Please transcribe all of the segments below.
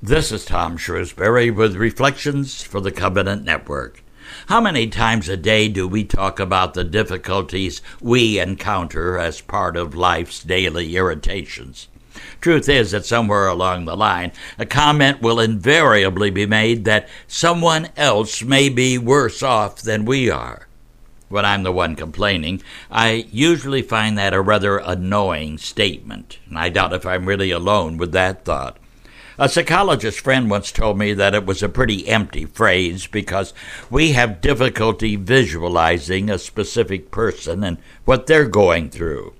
This is Tom Shrewsbury with Reflections for the Covenant Network. How many times a day do we talk about the difficulties we encounter as part of life's daily irritations? Truth is that somewhere along the line, a comment will invariably be made that someone else may be worse off than we are. When I'm the one complaining, I usually find that a rather annoying statement, and I doubt if I'm really alone with that thought. A psychologist friend once told me that it was a pretty empty phrase because we have difficulty visualizing a specific person and what they're going through.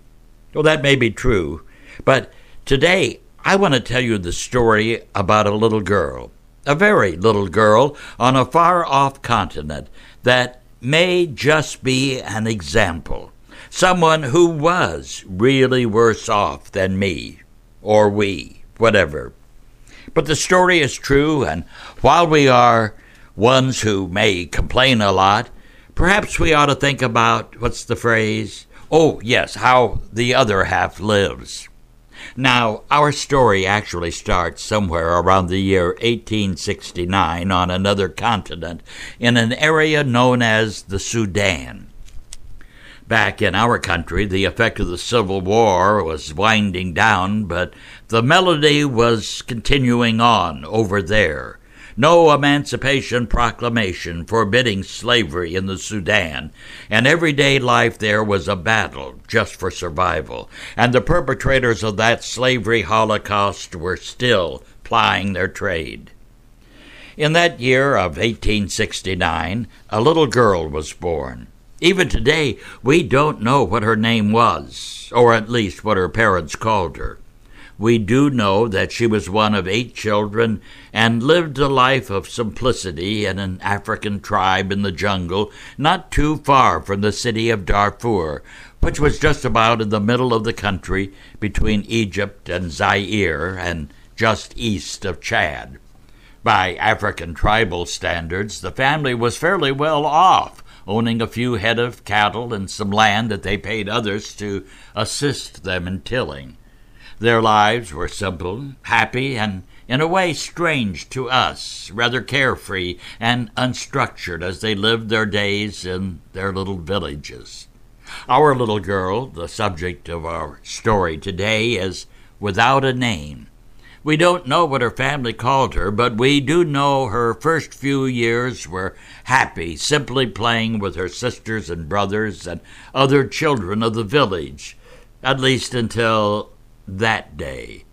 Well, that may be true, but today I want to tell you the story about a little girl, a very little girl on a far off continent that may just be an example. Someone who was really worse off than me, or we, whatever. But the story is true, and while we are ones who may complain a lot, perhaps we ought to think about what's the phrase? Oh, yes, how the other half lives. Now, our story actually starts somewhere around the year 1869 on another continent in an area known as the Sudan. Back in our country, the effect of the Civil War was winding down, but the melody was continuing on over there. No Emancipation Proclamation forbidding slavery in the Sudan, and everyday life there was a battle just for survival, and the perpetrators of that slavery holocaust were still plying their trade. In that year of 1869, a little girl was born. Even today, we don't know what her name was, or at least what her parents called her. We do know that she was one of eight children and lived a life of simplicity in an African tribe in the jungle not too far from the city of Darfur, which was just about in the middle of the country between Egypt and Zaire and just east of Chad. By African tribal standards, the family was fairly well off owning a few head of cattle and some land that they paid others to assist them in tilling. Their lives were simple, happy, and in a way strange to us, rather carefree and unstructured as they lived their days in their little villages. Our little girl, the subject of our story today, is without a name we don't know what her family called her, but we do know her first few years were happy, simply playing with her sisters and brothers and other children of the village, at least until that day.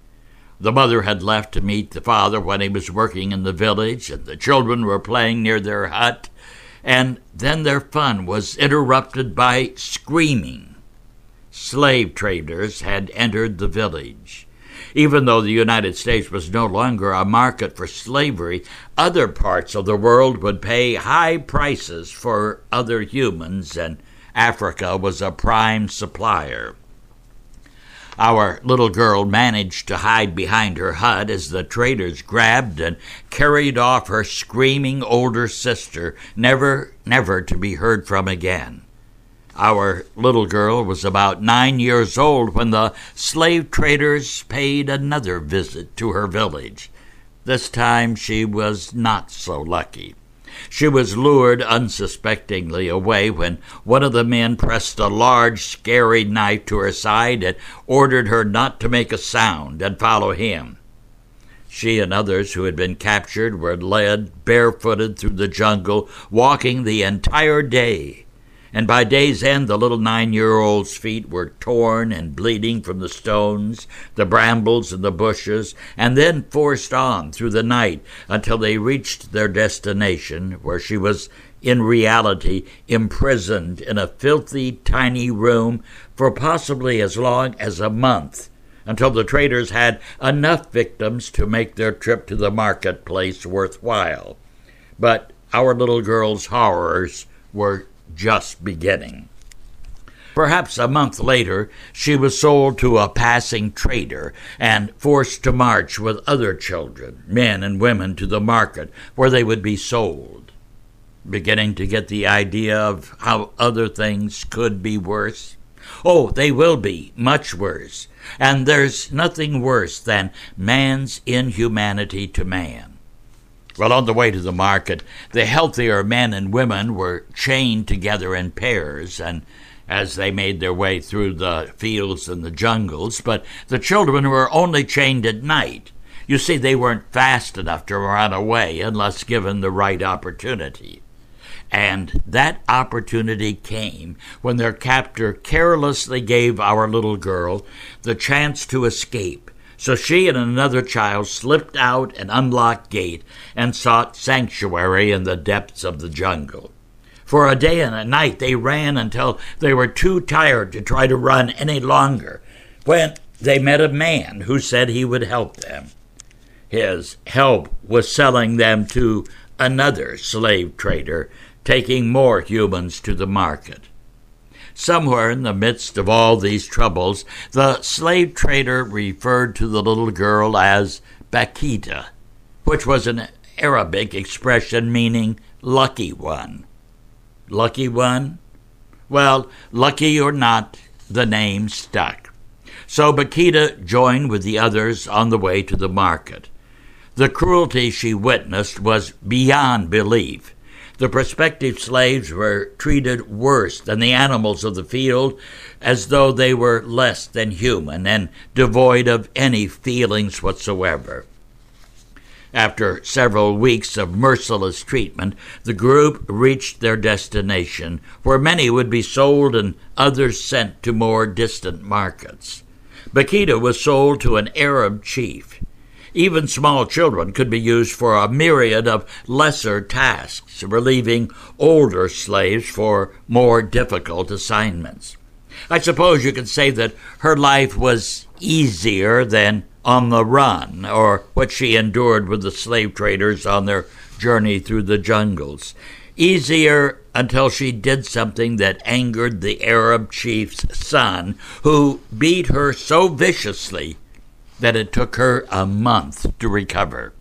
The mother had left to meet the father when he was working in the village, and the children were playing near their hut, and then their fun was interrupted by screaming. Slave traders had entered the village. Even though the United States was no longer a market for slavery, other parts of the world would pay high prices for other humans, and Africa was a prime supplier. Our little girl managed to hide behind her hut as the traders grabbed and carried off her screaming older sister, never, never to be heard from again. Our little girl was about nine years old when the slave traders paid another visit to her village. This time she was not so lucky. She was lured unsuspectingly away when one of the men pressed a large, scary knife to her side and ordered her not to make a sound and follow him. She and others who had been captured were led barefooted through the jungle, walking the entire day and by day's end the little nine year old's feet were torn and bleeding from the stones, the brambles, and the bushes, and then forced on through the night until they reached their destination, where she was in reality imprisoned in a filthy, tiny room for possibly as long as a month until the traders had enough victims to make their trip to the marketplace worthwhile. But our little girl's horrors were just beginning. Perhaps a month later, she was sold to a passing trader and forced to march with other children, men and women, to the market where they would be sold. Beginning to get the idea of how other things could be worse? Oh, they will be much worse. And there's nothing worse than man's inhumanity to man. Well, on the way to the market, the healthier men and women were chained together in pairs, and as they made their way through the fields and the jungles, but the children were only chained at night. You see, they weren't fast enough to run away unless given the right opportunity. And that opportunity came when their captor carelessly gave our little girl the chance to escape. So she and another child slipped out an unlocked gate and sought sanctuary in the depths of the jungle. For a day and a night they ran until they were too tired to try to run any longer, when they met a man who said he would help them. His help was selling them to another slave trader taking more humans to the market. Somewhere in the midst of all these troubles, the slave trader referred to the little girl as Bakhita, which was an Arabic expression meaning lucky one. Lucky one? Well, lucky or not, the name stuck. So Bakhita joined with the others on the way to the market. The cruelty she witnessed was beyond belief. The prospective slaves were treated worse than the animals of the field, as though they were less than human and devoid of any feelings whatsoever. After several weeks of merciless treatment, the group reached their destination, where many would be sold and others sent to more distant markets. Bakhita was sold to an Arab chief. Even small children could be used for a myriad of lesser tasks, relieving older slaves for more difficult assignments. I suppose you could say that her life was easier than on the run, or what she endured with the slave traders on their journey through the jungles. Easier until she did something that angered the Arab chief's son, who beat her so viciously that it took her a month to recover.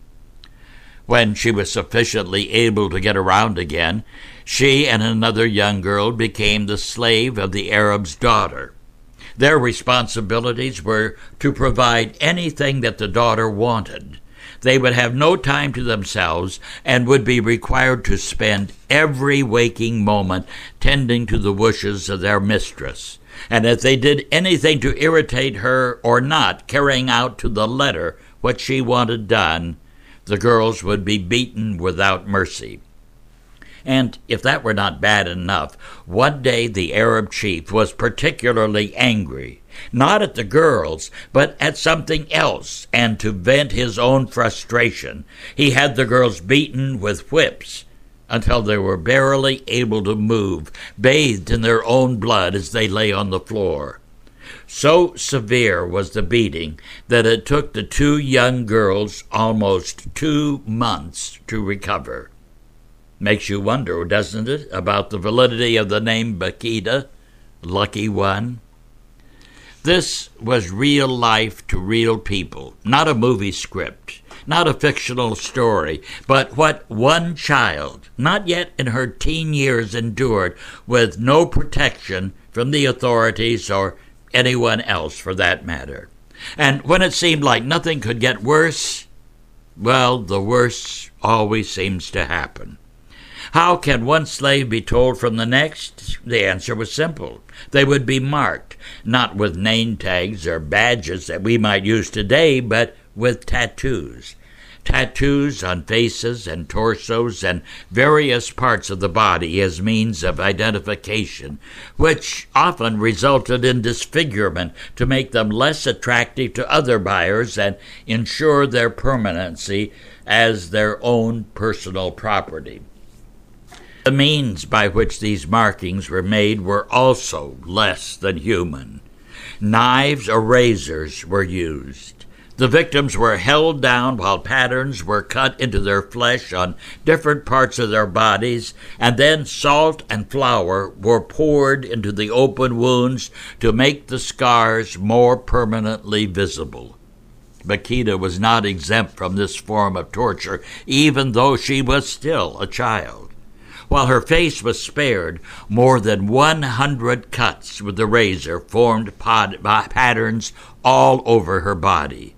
When she was sufficiently able to get around again, she and another young girl became the slave of the Arab's daughter. Their responsibilities were to provide anything that the daughter wanted. They would have no time to themselves and would be required to spend every waking moment tending to the wishes of their mistress and if they did anything to irritate her or not carrying out to the letter what she wanted done, the girls would be beaten without mercy. And if that were not bad enough, one day the Arab chief was particularly angry, not at the girls, but at something else, and to vent his own frustration, he had the girls beaten with whips until they were barely able to move, bathed in their own blood as they lay on the floor. So severe was the beating that it took the two young girls almost two months to recover. Makes you wonder, doesn't it, about the validity of the name Bakhita, lucky one? This was real life to real people, not a movie script not a fictional story, but what one child, not yet in her teen years, endured with no protection from the authorities or anyone else for that matter. And when it seemed like nothing could get worse, well, the worst always seems to happen. How can one slave be told from the next? The answer was simple. They would be marked, not with name tags or badges that we might use today, but with tattoos. Tattoos on faces and torsos and various parts of the body as means of identification, which often resulted in disfigurement to make them less attractive to other buyers and ensure their permanency as their own personal property. The means by which these markings were made were also less than human. Knives or razors were used. The victims were held down while patterns were cut into their flesh on different parts of their bodies, and then salt and flour were poured into the open wounds to make the scars more permanently visible. Bakhita was not exempt from this form of torture, even though she was still a child. While her face was spared, more than 100 cuts with the razor formed pod- patterns all over her body.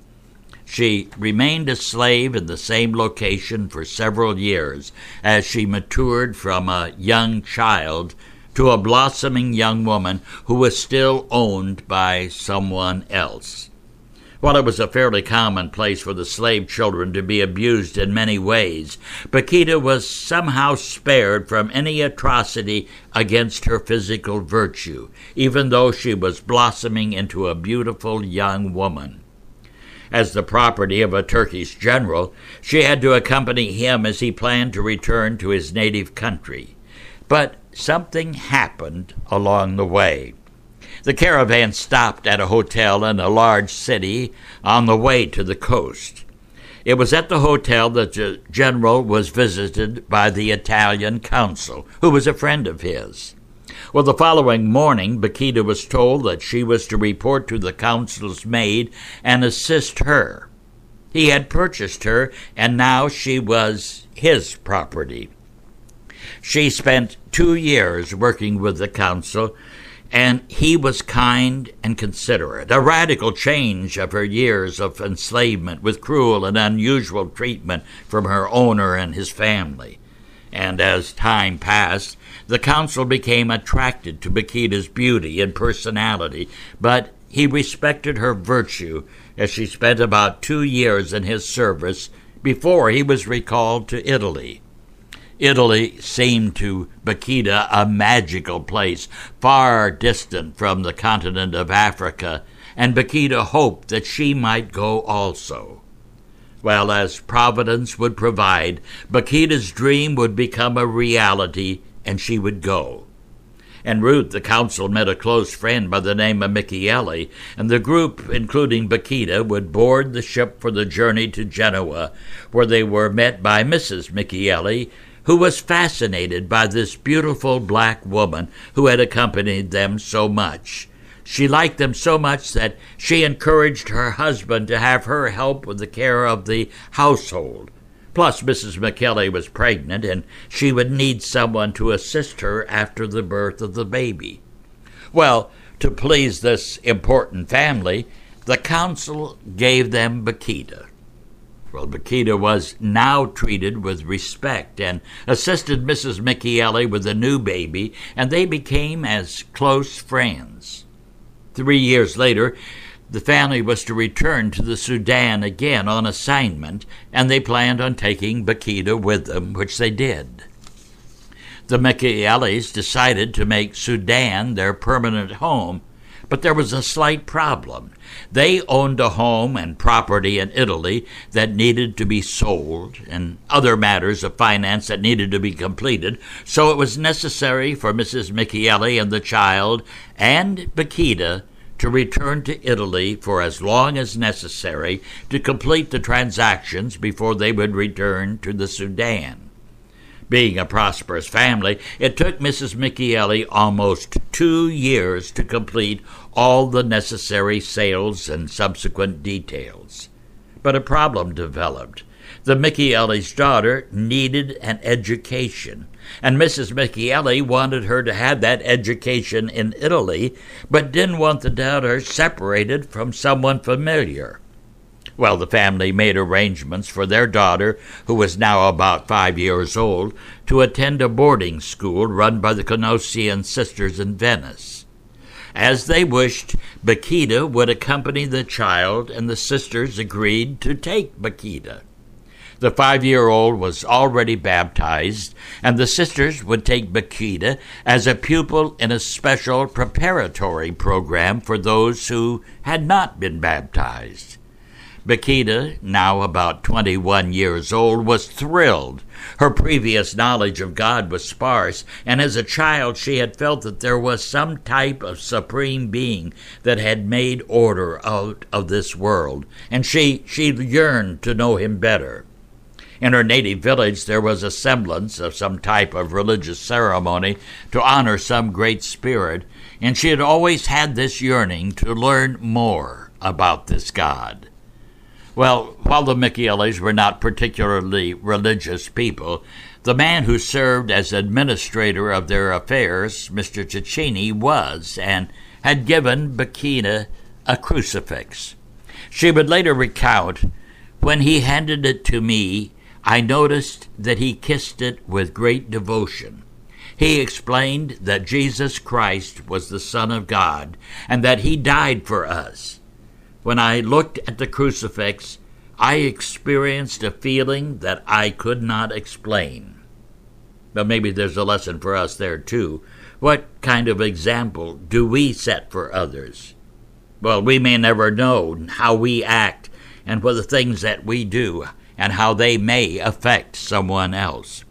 She remained a slave in the same location for several years as she matured from a young child to a blossoming young woman who was still owned by someone else. While it was a fairly common place for the slave children to be abused in many ways, Bakhita was somehow spared from any atrocity against her physical virtue, even though she was blossoming into a beautiful young woman. As the property of a Turkish general, she had to accompany him as he planned to return to his native country. But something happened along the way. The caravan stopped at a hotel in a large city on the way to the coast. It was at the hotel that the general was visited by the Italian consul, who was a friend of his. Well, the following morning, Bakhita was told that she was to report to the council's maid and assist her. He had purchased her, and now she was his property. She spent two years working with the council, and he was kind and considerate, a radical change of her years of enslavement with cruel and unusual treatment from her owner and his family. And as time passed, the consul became attracted to Bakhita's beauty and personality, but he respected her virtue as she spent about two years in his service before he was recalled to Italy. Italy seemed to Bakhita a magical place, far distant from the continent of Africa, and Bakhita hoped that she might go also. Well, as Providence would provide, Bakhita's dream would become a reality and she would go. En route, the consul met a close friend by the name of Michele, and the group, including Bakhita, would board the ship for the journey to Genoa, where they were met by Mrs. Michele, who was fascinated by this beautiful black woman who had accompanied them so much. She liked them so much that she encouraged her husband to have her help with the care of the household. Plus, Mrs. Michele was pregnant, and she would need someone to assist her after the birth of the baby. Well, to please this important family, the council gave them Bakhita. Well, Bakhita was now treated with respect and assisted Mrs. Michele with the new baby, and they became as close friends. Three years later, the family was to return to the Sudan again on assignment, and they planned on taking Bakhita with them, which they did. The Micheles decided to make Sudan their permanent home, but there was a slight problem. They owned a home and property in Italy that needed to be sold, and other matters of finance that needed to be completed, so it was necessary for Mrs. Michele and the child and Bakhita to return to Italy for as long as necessary to complete the transactions before they would return to the Sudan. Being a prosperous family, it took Mrs. Michele almost two years to complete all the necessary sales and subsequent details. But a problem developed. The Michele's daughter needed an education, and Mrs. Michele wanted her to have that education in Italy, but didn't want the daughter separated from someone familiar. Well, the family made arrangements for their daughter, who was now about five years old, to attend a boarding school run by the Canossian sisters in Venice. As they wished, Bakhita would accompany the child, and the sisters agreed to take Bakhita. The five year old was already baptized, and the sisters would take Bakhita as a pupil in a special preparatory program for those who had not been baptized. Bakhita, now about 21 years old, was thrilled. Her previous knowledge of God was sparse, and as a child she had felt that there was some type of supreme being that had made order out of this world, and she, she yearned to know him better. In her native village, there was a semblance of some type of religious ceremony to honor some great spirit, and she had always had this yearning to learn more about this God. Well, while the Michaelis were not particularly religious people, the man who served as administrator of their affairs, Mr. Cecchini, was and had given Bakhita a crucifix. She would later recount when he handed it to me, I noticed that he kissed it with great devotion. He explained that Jesus Christ was the Son of God and that he died for us. When I looked at the crucifix, I experienced a feeling that I could not explain. But maybe there's a lesson for us there too. What kind of example do we set for others? Well, we may never know how we act and what the things that we do and how they may affect someone else.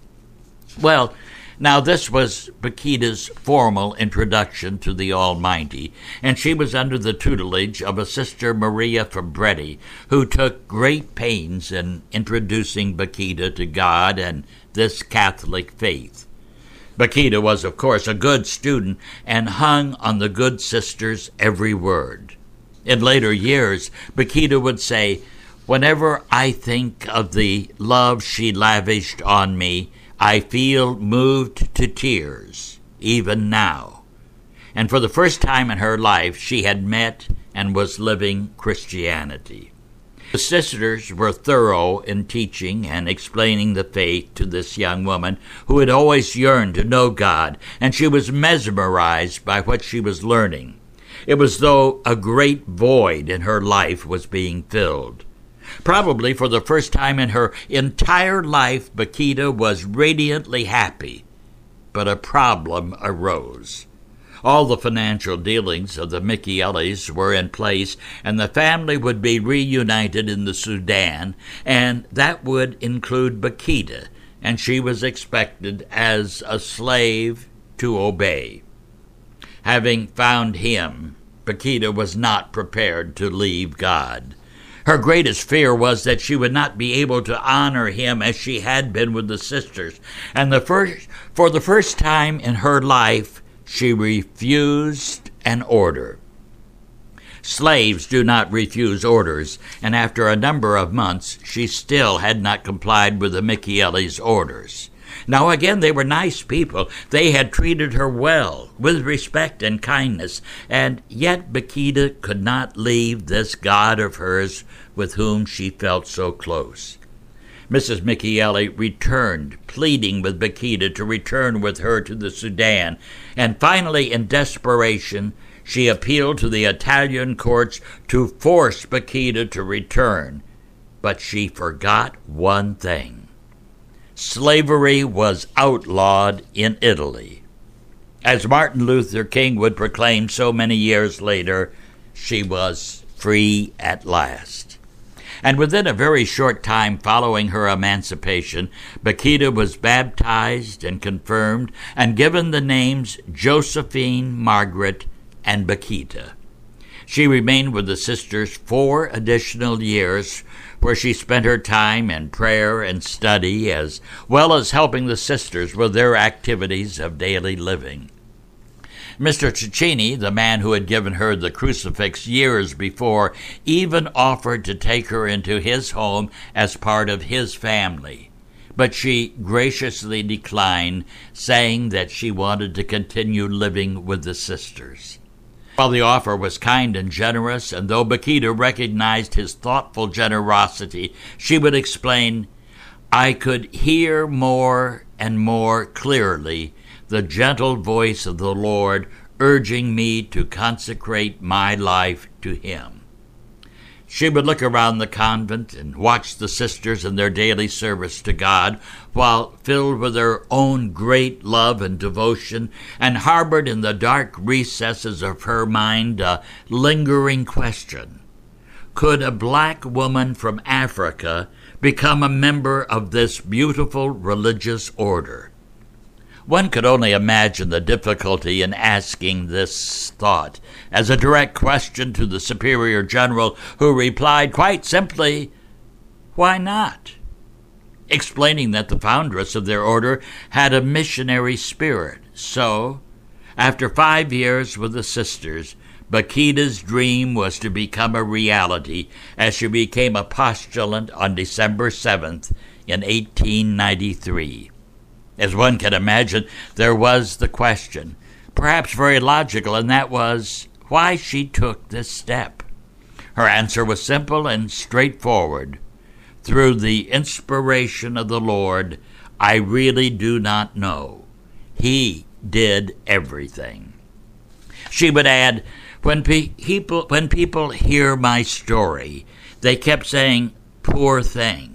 Well, now this was Bakhita's formal introduction to the Almighty, and she was under the tutelage of a sister Maria Fabretti, who took great pains in introducing Bakhita to God and this Catholic faith. Bakhita was, of course, a good student and hung on the good sister's every word. In later years, Bakhita would say, Whenever I think of the love she lavished on me, I feel moved to tears, even now. And for the first time in her life, she had met and was living Christianity. The sisters were thorough in teaching and explaining the faith to this young woman who had always yearned to know God, and she was mesmerized by what she was learning. It was as though a great void in her life was being filled. Probably for the first time in her entire life, Bakhita was radiantly happy. But a problem arose. All the financial dealings of the Michaelis were in place, and the family would be reunited in the Sudan, and that would include Bakhita, and she was expected as a slave to obey. Having found him, Bakhita was not prepared to leave God. Her greatest fear was that she would not be able to honor him as she had been with the sisters. And the first, for the first time in her life, she refused an order. Slaves do not refuse orders, and after a number of months, she still had not complied with the Michaelis' orders. Now, again, they were nice people. They had treated her well, with respect and kindness, and yet Bakhita could not leave this God of hers with whom she felt so close. Mrs. Michaeli returned, pleading with Bakhita to return with her to the Sudan, and finally, in desperation, she appealed to the Italian courts to force Bakhita to return. But she forgot one thing slavery was outlawed in Italy. As Martin Luther King would proclaim so many years later, she was free at last. And within a very short time following her emancipation, Bakhita was baptized and confirmed and given the names Josephine, Margaret, and Bakhita. She remained with the sisters four additional years, where she spent her time in prayer and study, as well as helping the sisters with their activities of daily living. Mr. Cecchini, the man who had given her the crucifix years before, even offered to take her into his home as part of his family. But she graciously declined, saying that she wanted to continue living with the sisters. While the offer was kind and generous, and though Bakhita recognized his thoughtful generosity, she would explain, I could hear more and more clearly the gentle voice of the Lord urging me to consecrate my life to Him. She would look around the convent and watch the sisters in their daily service to God, while filled with her own great love and devotion, and harbored in the dark recesses of her mind a lingering question Could a black woman from Africa become a member of this beautiful religious order? One could only imagine the difficulty in asking this thought as a direct question to the Superior General, who replied quite simply, Why not? Explaining that the foundress of their order had a missionary spirit. So, after five years with the sisters, Bakhita's dream was to become a reality as she became a postulant on December 7th in 1893. As one can imagine, there was the question, perhaps very logical, and that was why she took this step. Her answer was simple and straightforward. Through the inspiration of the Lord, I really do not know. He did everything. She would add, when people when people hear my story, they kept saying, "Poor thing."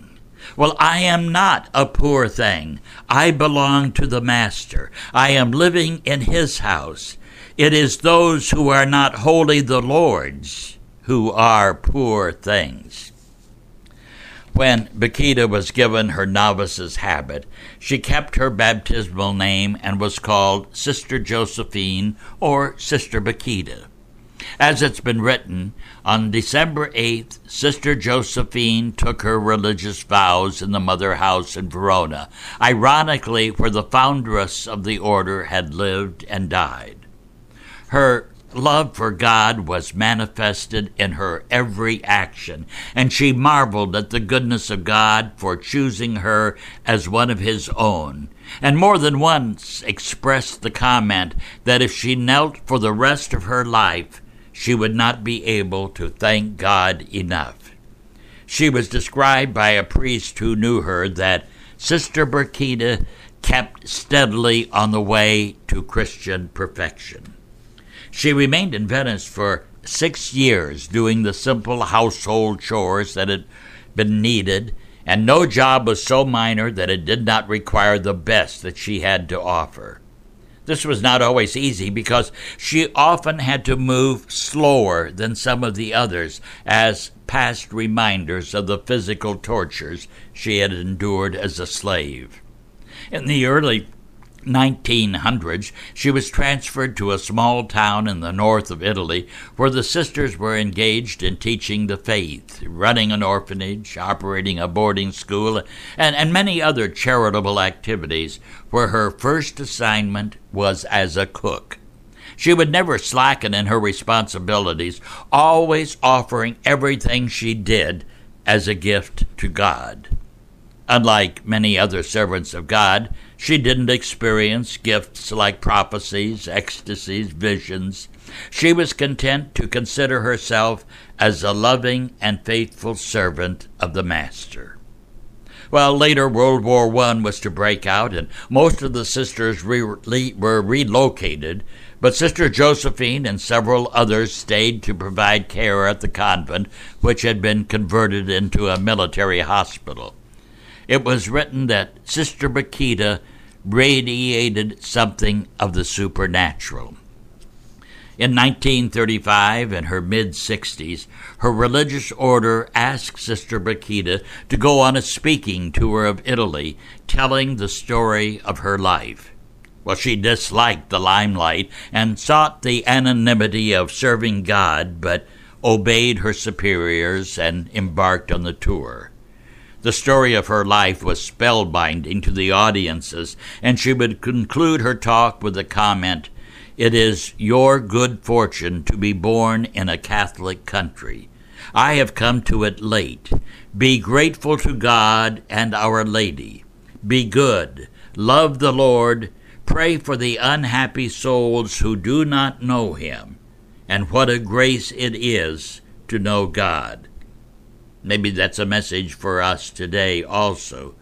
Well, I am not a poor thing. I belong to the Master. I am living in His house. It is those who are not wholly the Lord's who are poor things. When Bakhita was given her novice's habit, she kept her baptismal name and was called Sister Josephine or Sister Bakhita. As it's been written, on December 8th, Sister Josephine took her religious vows in the Mother House in Verona, ironically, where the foundress of the order had lived and died. Her love for God was manifested in her every action, and she marveled at the goodness of God for choosing her as one of His own, and more than once expressed the comment that if she knelt for the rest of her life, she would not be able to thank God enough. She was described by a priest who knew her that Sister Bakhita kept steadily on the way to Christian perfection. She remained in Venice for six years, doing the simple household chores that had been needed, and no job was so minor that it did not require the best that she had to offer. This was not always easy because she often had to move slower than some of the others as past reminders of the physical tortures she had endured as a slave. In the early 1900s, she was transferred to a small town in the north of Italy where the sisters were engaged in teaching the faith, running an orphanage, operating a boarding school, and, and many other charitable activities, where her first assignment was as a cook. She would never slacken in her responsibilities, always offering everything she did as a gift to God. Unlike many other servants of God, she didn't experience gifts like prophecies, ecstasies, visions. She was content to consider herself as a loving and faithful servant of the Master. Well, later World War I was to break out, and most of the sisters re- were relocated, but Sister Josephine and several others stayed to provide care at the convent, which had been converted into a military hospital. It was written that Sister Bakhita radiated something of the supernatural. In 1935, in her mid 60s, her religious order asked Sister Bakhita to go on a speaking tour of Italy, telling the story of her life. Well, she disliked the limelight and sought the anonymity of serving God, but obeyed her superiors and embarked on the tour. The story of her life was spellbinding to the audiences, and she would conclude her talk with the comment, It is your good fortune to be born in a Catholic country. I have come to it late. Be grateful to God and Our Lady. Be good. Love the Lord. Pray for the unhappy souls who do not know Him. And what a grace it is to know God. Maybe that's a message for us today also.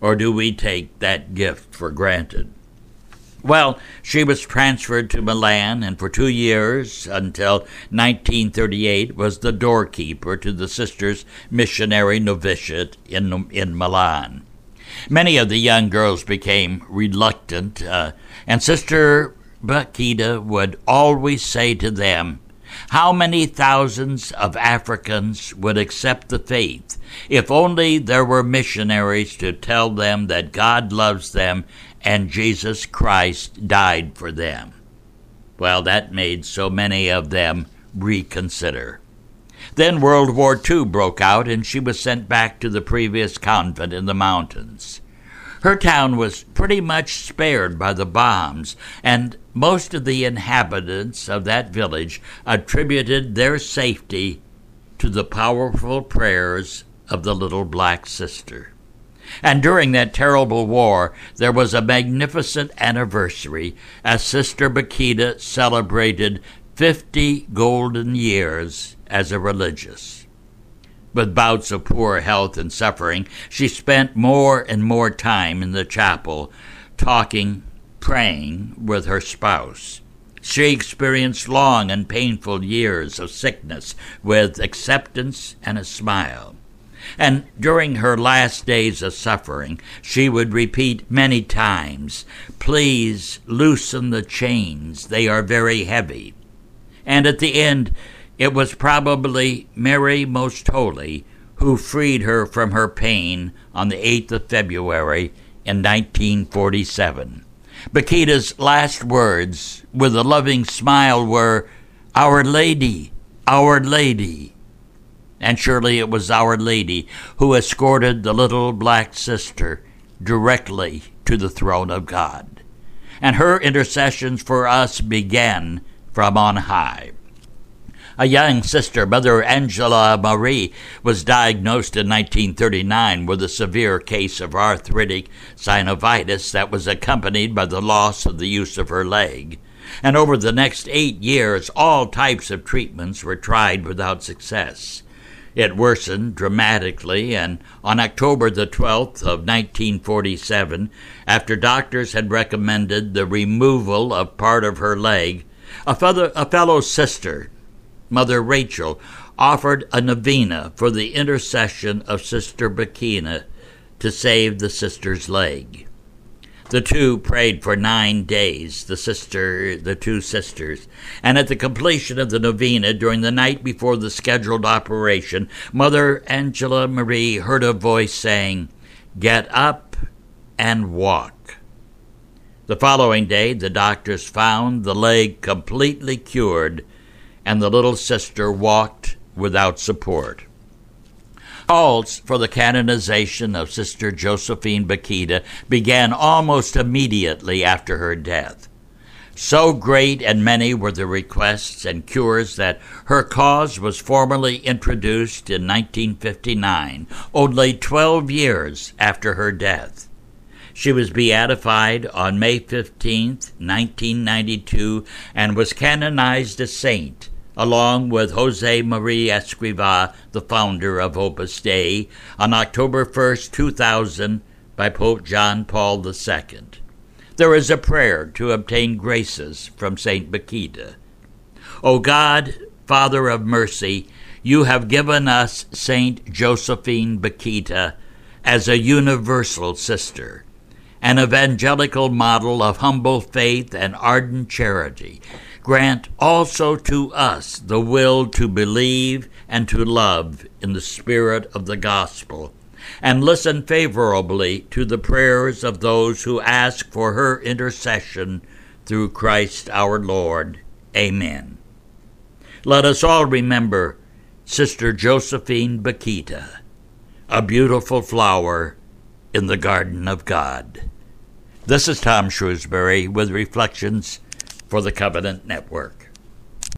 Or do we take that gift for granted? Well, she was transferred to Milan and for two years, until 1938, was the doorkeeper to the sisters' missionary novitiate in, in Milan. Many of the young girls became reluctant, uh, and Sister Bakhita would always say to them, how many thousands of Africans would accept the faith if only there were missionaries to tell them that God loves them and Jesus Christ died for them? Well, that made so many of them reconsider. Then World War II broke out, and she was sent back to the previous convent in the mountains. Her town was pretty much spared by the bombs, and most of the inhabitants of that village attributed their safety to the powerful prayers of the little black sister. And during that terrible war, there was a magnificent anniversary as Sister Bakhita celebrated 50 golden years as a religious. With bouts of poor health and suffering, she spent more and more time in the chapel, talking, praying with her spouse. She experienced long and painful years of sickness with acceptance and a smile. And during her last days of suffering, she would repeat many times, Please loosen the chains, they are very heavy. And at the end, it was probably Mary Most Holy who freed her from her pain on the 8th of February in 1947. Bakhita's last words, with a loving smile, were, Our Lady, Our Lady. And surely it was Our Lady who escorted the little black sister directly to the throne of God. And her intercessions for us began from on high. A young sister, Mother Angela Marie, was diagnosed in 1939 with a severe case of arthritic synovitis that was accompanied by the loss of the use of her leg. And over the next eight years, all types of treatments were tried without success. It worsened dramatically, and on October the 12th of 1947, after doctors had recommended the removal of part of her leg, a fellow, a fellow sister, Mother Rachel, offered a novena for the intercession of Sister Bakhita to save the sister's leg. The two prayed for nine days, the sister, the two sisters, and at the completion of the novena during the night before the scheduled operation, Mother Angela Marie heard a voice saying, Get up and walk. The following day, the doctors found the leg completely cured, and the little sister walked without support. Calls for the canonization of Sister Josephine Bakhita began almost immediately after her death. So great and many were the requests and cures that her cause was formally introduced in 1959, only 12 years after her death. She was beatified on May 15, 1992, and was canonized a saint along with Jose Maria Escriva, the founder of Opus Dei, on October 1, 2000, by Pope John Paul II. There is a prayer to obtain graces from St. Bakhita. O God, Father of mercy, you have given us St. Josephine Bakhita as a universal sister, an evangelical model of humble faith and ardent charity grant also to us the will to believe and to love in the spirit of the gospel, and listen favorably to the prayers of those who ask for her intercession through Christ our Lord. Amen. Let us all remember Sister Josephine Bakhita, a beautiful flower in the garden of God. This is Tom Shrewsbury with Reflections for the Covenant Network.